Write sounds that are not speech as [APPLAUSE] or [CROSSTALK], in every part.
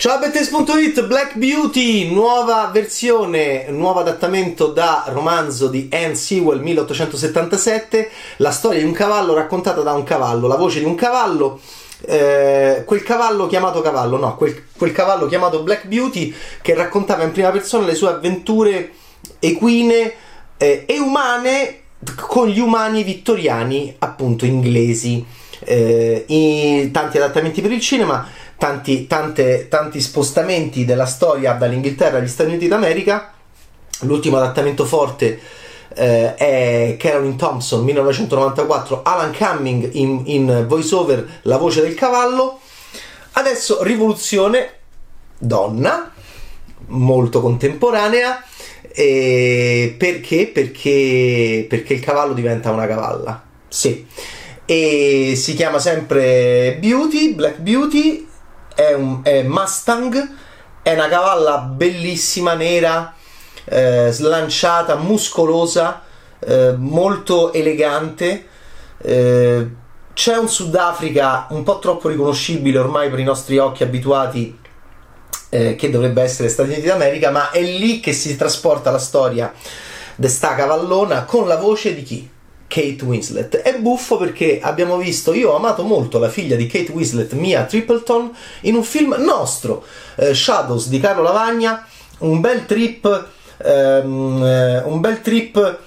Ciao Bettes.it, Black Beauty, nuova versione, nuovo adattamento da romanzo di Anne Sewell 1877, la storia di un cavallo raccontata da un cavallo, la voce di un cavallo, eh, quel cavallo chiamato cavallo, no, quel, quel cavallo chiamato Black Beauty che raccontava in prima persona le sue avventure equine eh, e umane con gli umani vittoriani, appunto inglesi, eh, tanti adattamenti per il cinema tanti, tante, tanti spostamenti della storia dall'Inghilterra agli Stati Uniti d'America. L'ultimo adattamento forte eh, è Caroline Thompson 1994, Alan Cumming in, in voiceover La voce del cavallo. Adesso Rivoluzione, donna, molto contemporanea. E perché? Perché, perché il cavallo diventa una cavalla. Sì. E si chiama sempre Beauty, Black Beauty, è un è Mustang, è una cavalla bellissima, nera, eh, slanciata, muscolosa, eh, molto elegante. Eh, c'è un Sudafrica un po' troppo riconoscibile ormai per i nostri occhi abituati eh, che dovrebbe essere Stati Uniti d'America, ma è lì che si trasporta la storia di sta cavallona con la voce di chi? Kate Winslet. È buffo perché abbiamo visto, io ho amato molto la figlia di Kate Winslet, Mia Tripleton, in un film nostro, eh, Shadows di Carlo Lavagna, un bel trip, ehm, eh, un bel trip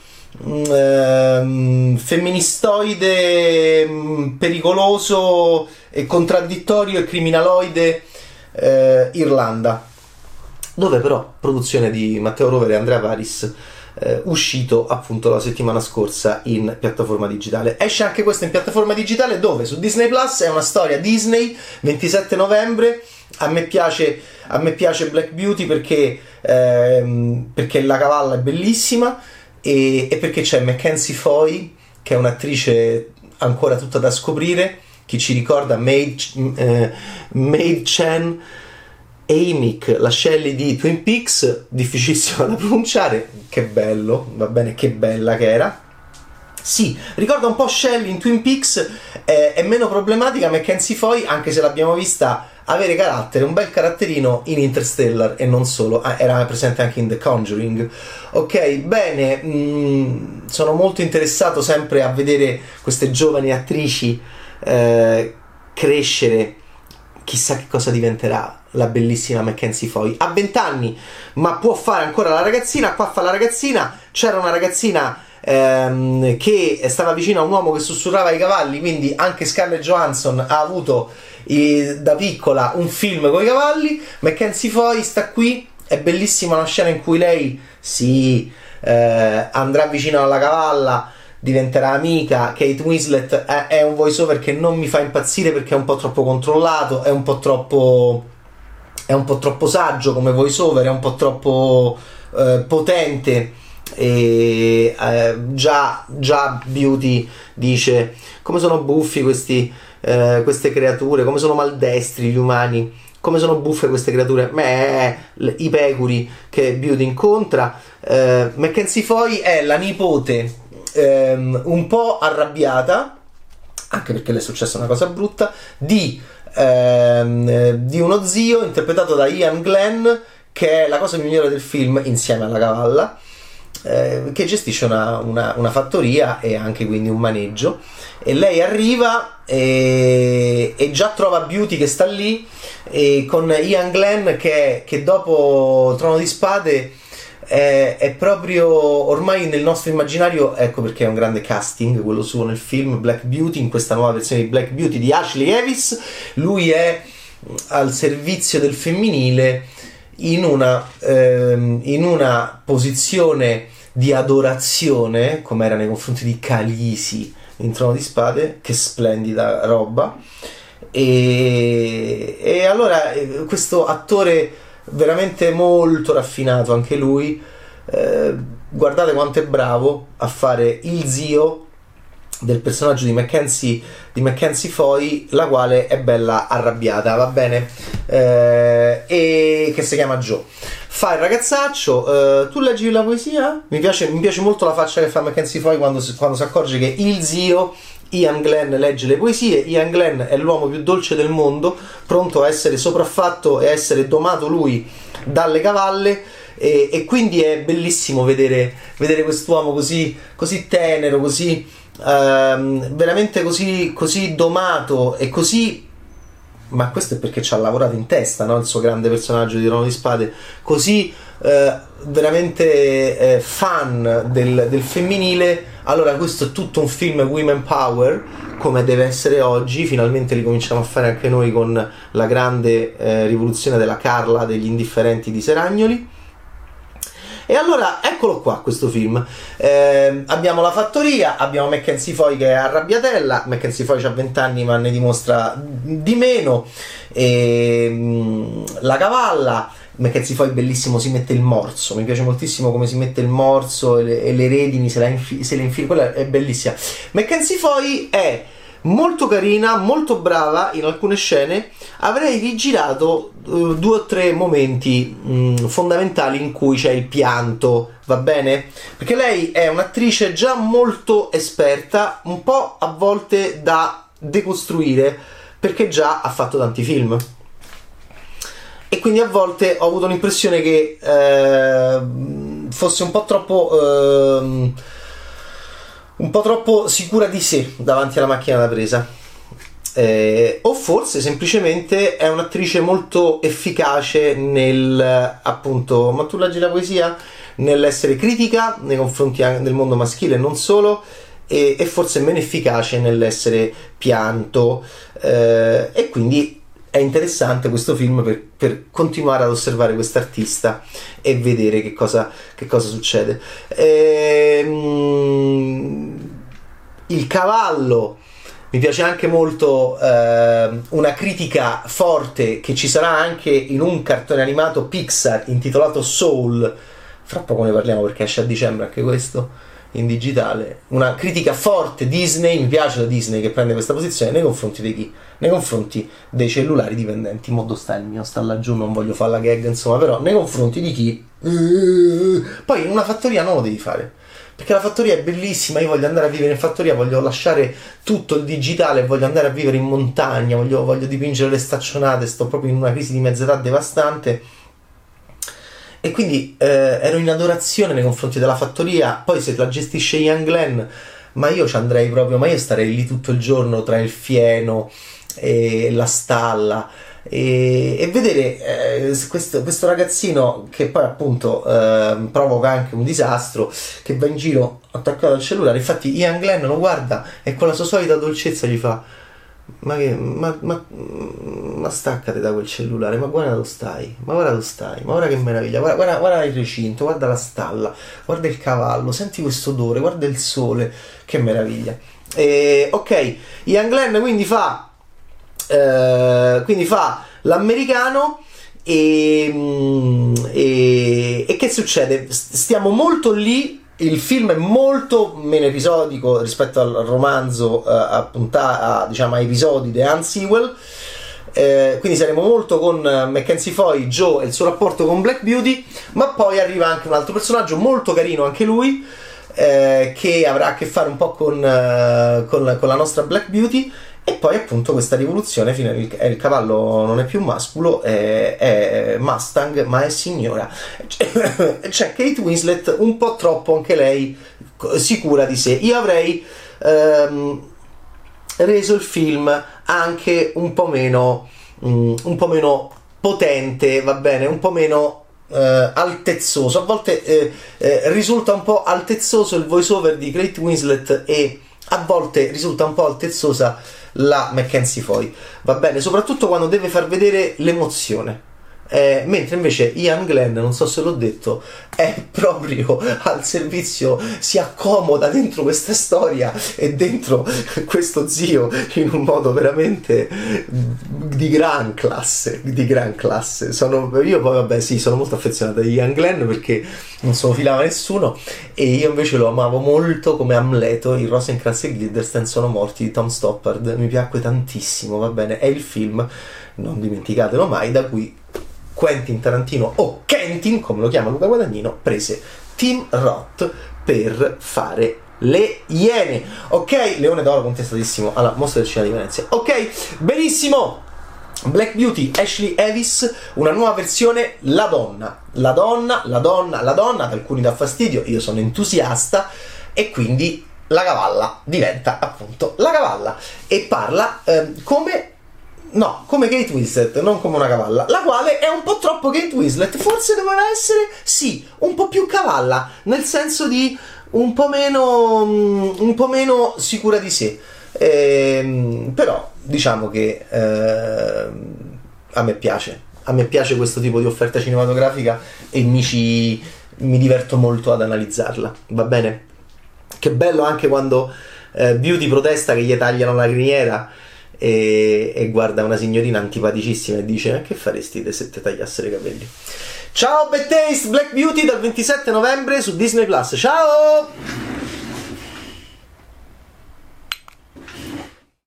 ehm, femministoide, mm, pericoloso e contraddittorio e criminaloide eh, Irlanda, dove però produzione di Matteo Rovere e Andrea Paris eh, uscito appunto la settimana scorsa in piattaforma digitale. Esce anche questo in piattaforma digitale dove? Su Disney Plus è una storia Disney, 27 novembre. A me piace, a me piace Black Beauty perché, ehm, perché la cavalla è bellissima e, e perché c'è Mackenzie Foy che è un'attrice ancora tutta da scoprire. Chi ci ricorda Maid, eh, Maid Chen Amic, la Shelley di Twin Peaks, difficilissima [LAUGHS] da pronunciare, che bello, va bene, che bella che era. Sì, ricorda un po' Shelley in Twin Peaks, eh, è meno problematica Mackenzie Foy, anche se l'abbiamo vista avere carattere, un bel caratterino in Interstellar e non solo, ah, era presente anche in The Conjuring. Ok, bene, mh, mm, sono molto interessato sempre a vedere queste giovani attrici eh, crescere, chissà che cosa diventerà la bellissima Mackenzie Foy. Ha 20 anni, ma può fare ancora la ragazzina. Qua fa la ragazzina. C'era una ragazzina ehm, che stava vicino a un uomo che sussurrava i cavalli, quindi anche Scarlett Johansson ha avuto eh, da piccola un film con i cavalli. Mackenzie Foy sta qui. È bellissima una scena in cui lei si eh, andrà vicino alla cavalla diventerà amica. Kate Winslet è, è, un voiceover che non mi fa impazzire perché è un po' troppo controllato, è un po' troppo è un po' troppo saggio come voiceover, è un po' troppo eh, potente. E eh, già, già Beauty dice come sono buffi questi, eh, queste creature, come sono maldestri gli umani, come sono buffe queste creature. Beh, i pecori che Beauty incontra. Eh, Mackenzie Foy è la nipote ehm, un po' arrabbiata, anche perché le è successa una cosa brutta, di ehm, di uno zio interpretato da Ian Glenn che è la cosa migliore del film insieme alla cavalla eh, che gestisce una, una, una, fattoria e anche quindi un maneggio. E lei arriva e, e già trova Beauty che sta lì con Ian Glenn che, che dopo Trono di Spade è, è, proprio ormai nel nostro immaginario, ecco perché è un grande casting quello suo nel film Black Beauty, in questa nuova versione di Black Beauty di Ashley Evis. Lui è al servizio del femminile in una, ehm, in una posizione di adorazione, come era nei confronti di Calisi in Trono di Spade, che splendida roba. E, e allora eh, questo attore veramente molto raffinato anche lui. Eh, guardate quanto è bravo a fare il zio del personaggio di Mackenzie, di Mackenzie Foy, la quale è bella arrabbiata, va bene? Eh, e che si chiama Joe. Fa il ragazzaccio, eh, tu leggi la poesia? Mi piace, mi piace, molto la faccia che fa Mackenzie Foy quando, quando si accorge che il zio Ian Glenn legge le poesie, Ian Glenn è l'uomo più dolce del mondo, pronto a essere sopraffatto e a essere domato lui dalle cavalle e, e quindi è bellissimo vedere, vedere quest'uomo così, così tenero, così ehm, veramente così, così domato e così ma questo è perché ci ha lavorato in testa, no? il suo grande personaggio di Trono di Spade, così eh, veramente eh, fan del, del, femminile, allora questo è tutto un film women power, come deve essere oggi, finalmente li cominciamo a fare anche noi con la grande eh, rivoluzione della Carla degli indifferenti di Seragnoli. E allora eccolo qua questo film. Eh, abbiamo la fattoria, abbiamo Mackenzie Foy che è arrabbiatella. Mackenzie Foy ha 20 anni ma ne dimostra di meno. E, mh, la cavalla. Mackenzie Foy bellissimo, si mette il morso. Mi piace moltissimo come si mette il morso e le, e le redini se, infi- se le infila. Quella è bellissima. Mackenzie Foy è molto carina, molto brava in alcune scene. Avrei rigirato uh, due o tre momenti mh, mm, fondamentali in cui c'è il pianto, va bene? Perché lei è un'attrice già molto esperta, un po' a volte da decostruire, perché già ha fatto tanti film. E quindi a volte ho avuto l'impressione che eh, fosse un po' troppo. Eh, un po' troppo sicura di sé davanti alla macchina da presa. Eh, o forse semplicemente è un'attrice molto efficace nel appunto, ma tu leggi la poesia? Nell'essere critica nei confronti del mondo maschile e non solo, e, e, forse meno efficace nell'essere pianto, eh, e quindi è interessante questo film per, per continuare ad osservare quest'artista e vedere che cosa, che cosa succede. Ehm, il cavallo mi piace anche molto eh, una critica forte che ci sarà anche in un cartone animato Pixar intitolato Soul. Fra poco ne parliamo perché esce a dicembre anche questo in digitale. Una critica forte Disney, mi piace la Disney che prende questa posizione nei confronti di chi? Nei confronti dei cellulari dipendenti. Modo sta il mio, sta laggiù, non voglio fare la gag, insomma, però nei confronti di chi? Poi in una fattoria non lo devi fare. Perché la fattoria è bellissima, io voglio andare a vivere in fattoria, voglio lasciare tutto il digitale, voglio andare a vivere in montagna, voglio, voglio dipingere le staccionate, sto proprio in una crisi di mezz'età devastante e quindi eh, ero in adorazione nei confronti della fattoria. Poi se la gestisce Ian Glenn, ma io ci andrei proprio, ma io starei lì tutto il giorno tra il fieno e la stalla. E, e vedere eh, questo, questo, ragazzino che poi appunto eh, provoca anche un disastro che va in giro attaccato al cellulare infatti Ian Glenn lo guarda e con la sua solita dolcezza gli fa ma che ma, ma, ma staccate da quel cellulare ma guarda dove stai ma guarda dove stai ma guarda che meraviglia guarda, guarda, guarda il recinto guarda la stalla guarda il cavallo senti questo odore guarda il sole che meraviglia. E, ok Ian Glenn quindi fa eh, quindi fa l'americano e, mm, e, e che succede? Stiamo molto lì il film è molto meno episodico rispetto al romanzo eh, a, punta- diciamo, a episodi di Anne Sewell. Eh, quindi saremo molto con uh, Mackenzie Foy, Joe e il suo rapporto con Black Beauty, ma poi arriva anche un altro personaggio molto carino, anche lui, eh, che avrà a che fare un po' con, uh, con, con la nostra Black Beauty e poi appunto questa rivoluzione, il, il cavallo non è più masculo, è, è Mustang, ma è signora. C'è, Kate Winslet un po' troppo anche lei sicura di sé. Io avrei ehm, reso il film anche un po' meno, um, un po' meno potente, va bene, un po' meno Uh, altezzoso. A volte uh, uh, risulta un po' altezzoso il voice over di Kate Winslet e a volte risulta un po' altezzosa la Mackenzie Foy, va bene? Soprattutto quando deve far vedere l'emozione. Eh, mentre invece Ian Glenn, non so se l'ho detto, è proprio al servizio, si accomoda dentro questa storia e dentro questo zio in un modo veramente di gran classe, di gran classe. Sono, io poi vabbè sì, sono molto affezionato a Ian Glenn perché non se lo filava nessuno e io invece lo amavo molto come Amleto, il Rosencrantz e Guildenstern sono morti di Tom Stoppard, mi piacque tantissimo, va bene, è il film, non dimenticatelo mai, da cui Quentin Tarantino o Kentin, come lo chiama Luca Guadagnino, prese Tim Roth per fare le Iene. Ok, Leone d'Oro contestatissimo alla mostra del cinema di Venezia. Ok, benissimo. Black Beauty, Ashley Ellis, una nuova versione La donna. La donna, la donna, la donna, ad alcuni dà fastidio, io sono entusiasta e quindi la cavalla diventa appunto la cavalla e parla eh, come No, come Kate Winslet, non come una cavalla, la quale è un po' troppo Kate Winslet, forse doveva essere, sì, un po' più cavalla, nel senso di un po' meno, mm, un po meno sicura di sé. Ehm, però diciamo che eh, a me piace, a me piace questo tipo di offerta cinematografica e mi, ci, mi diverto molto ad analizzarla, va bene? Che bello anche quando eh, Beauty protesta che gli tagliano la criniera e, e, guarda una signorina antipaticissima e dice: Che faresti se ti tagliassero i capelli? Ciao, Bad Black Beauty dal 27 novembre su Disney Plus. Ciao!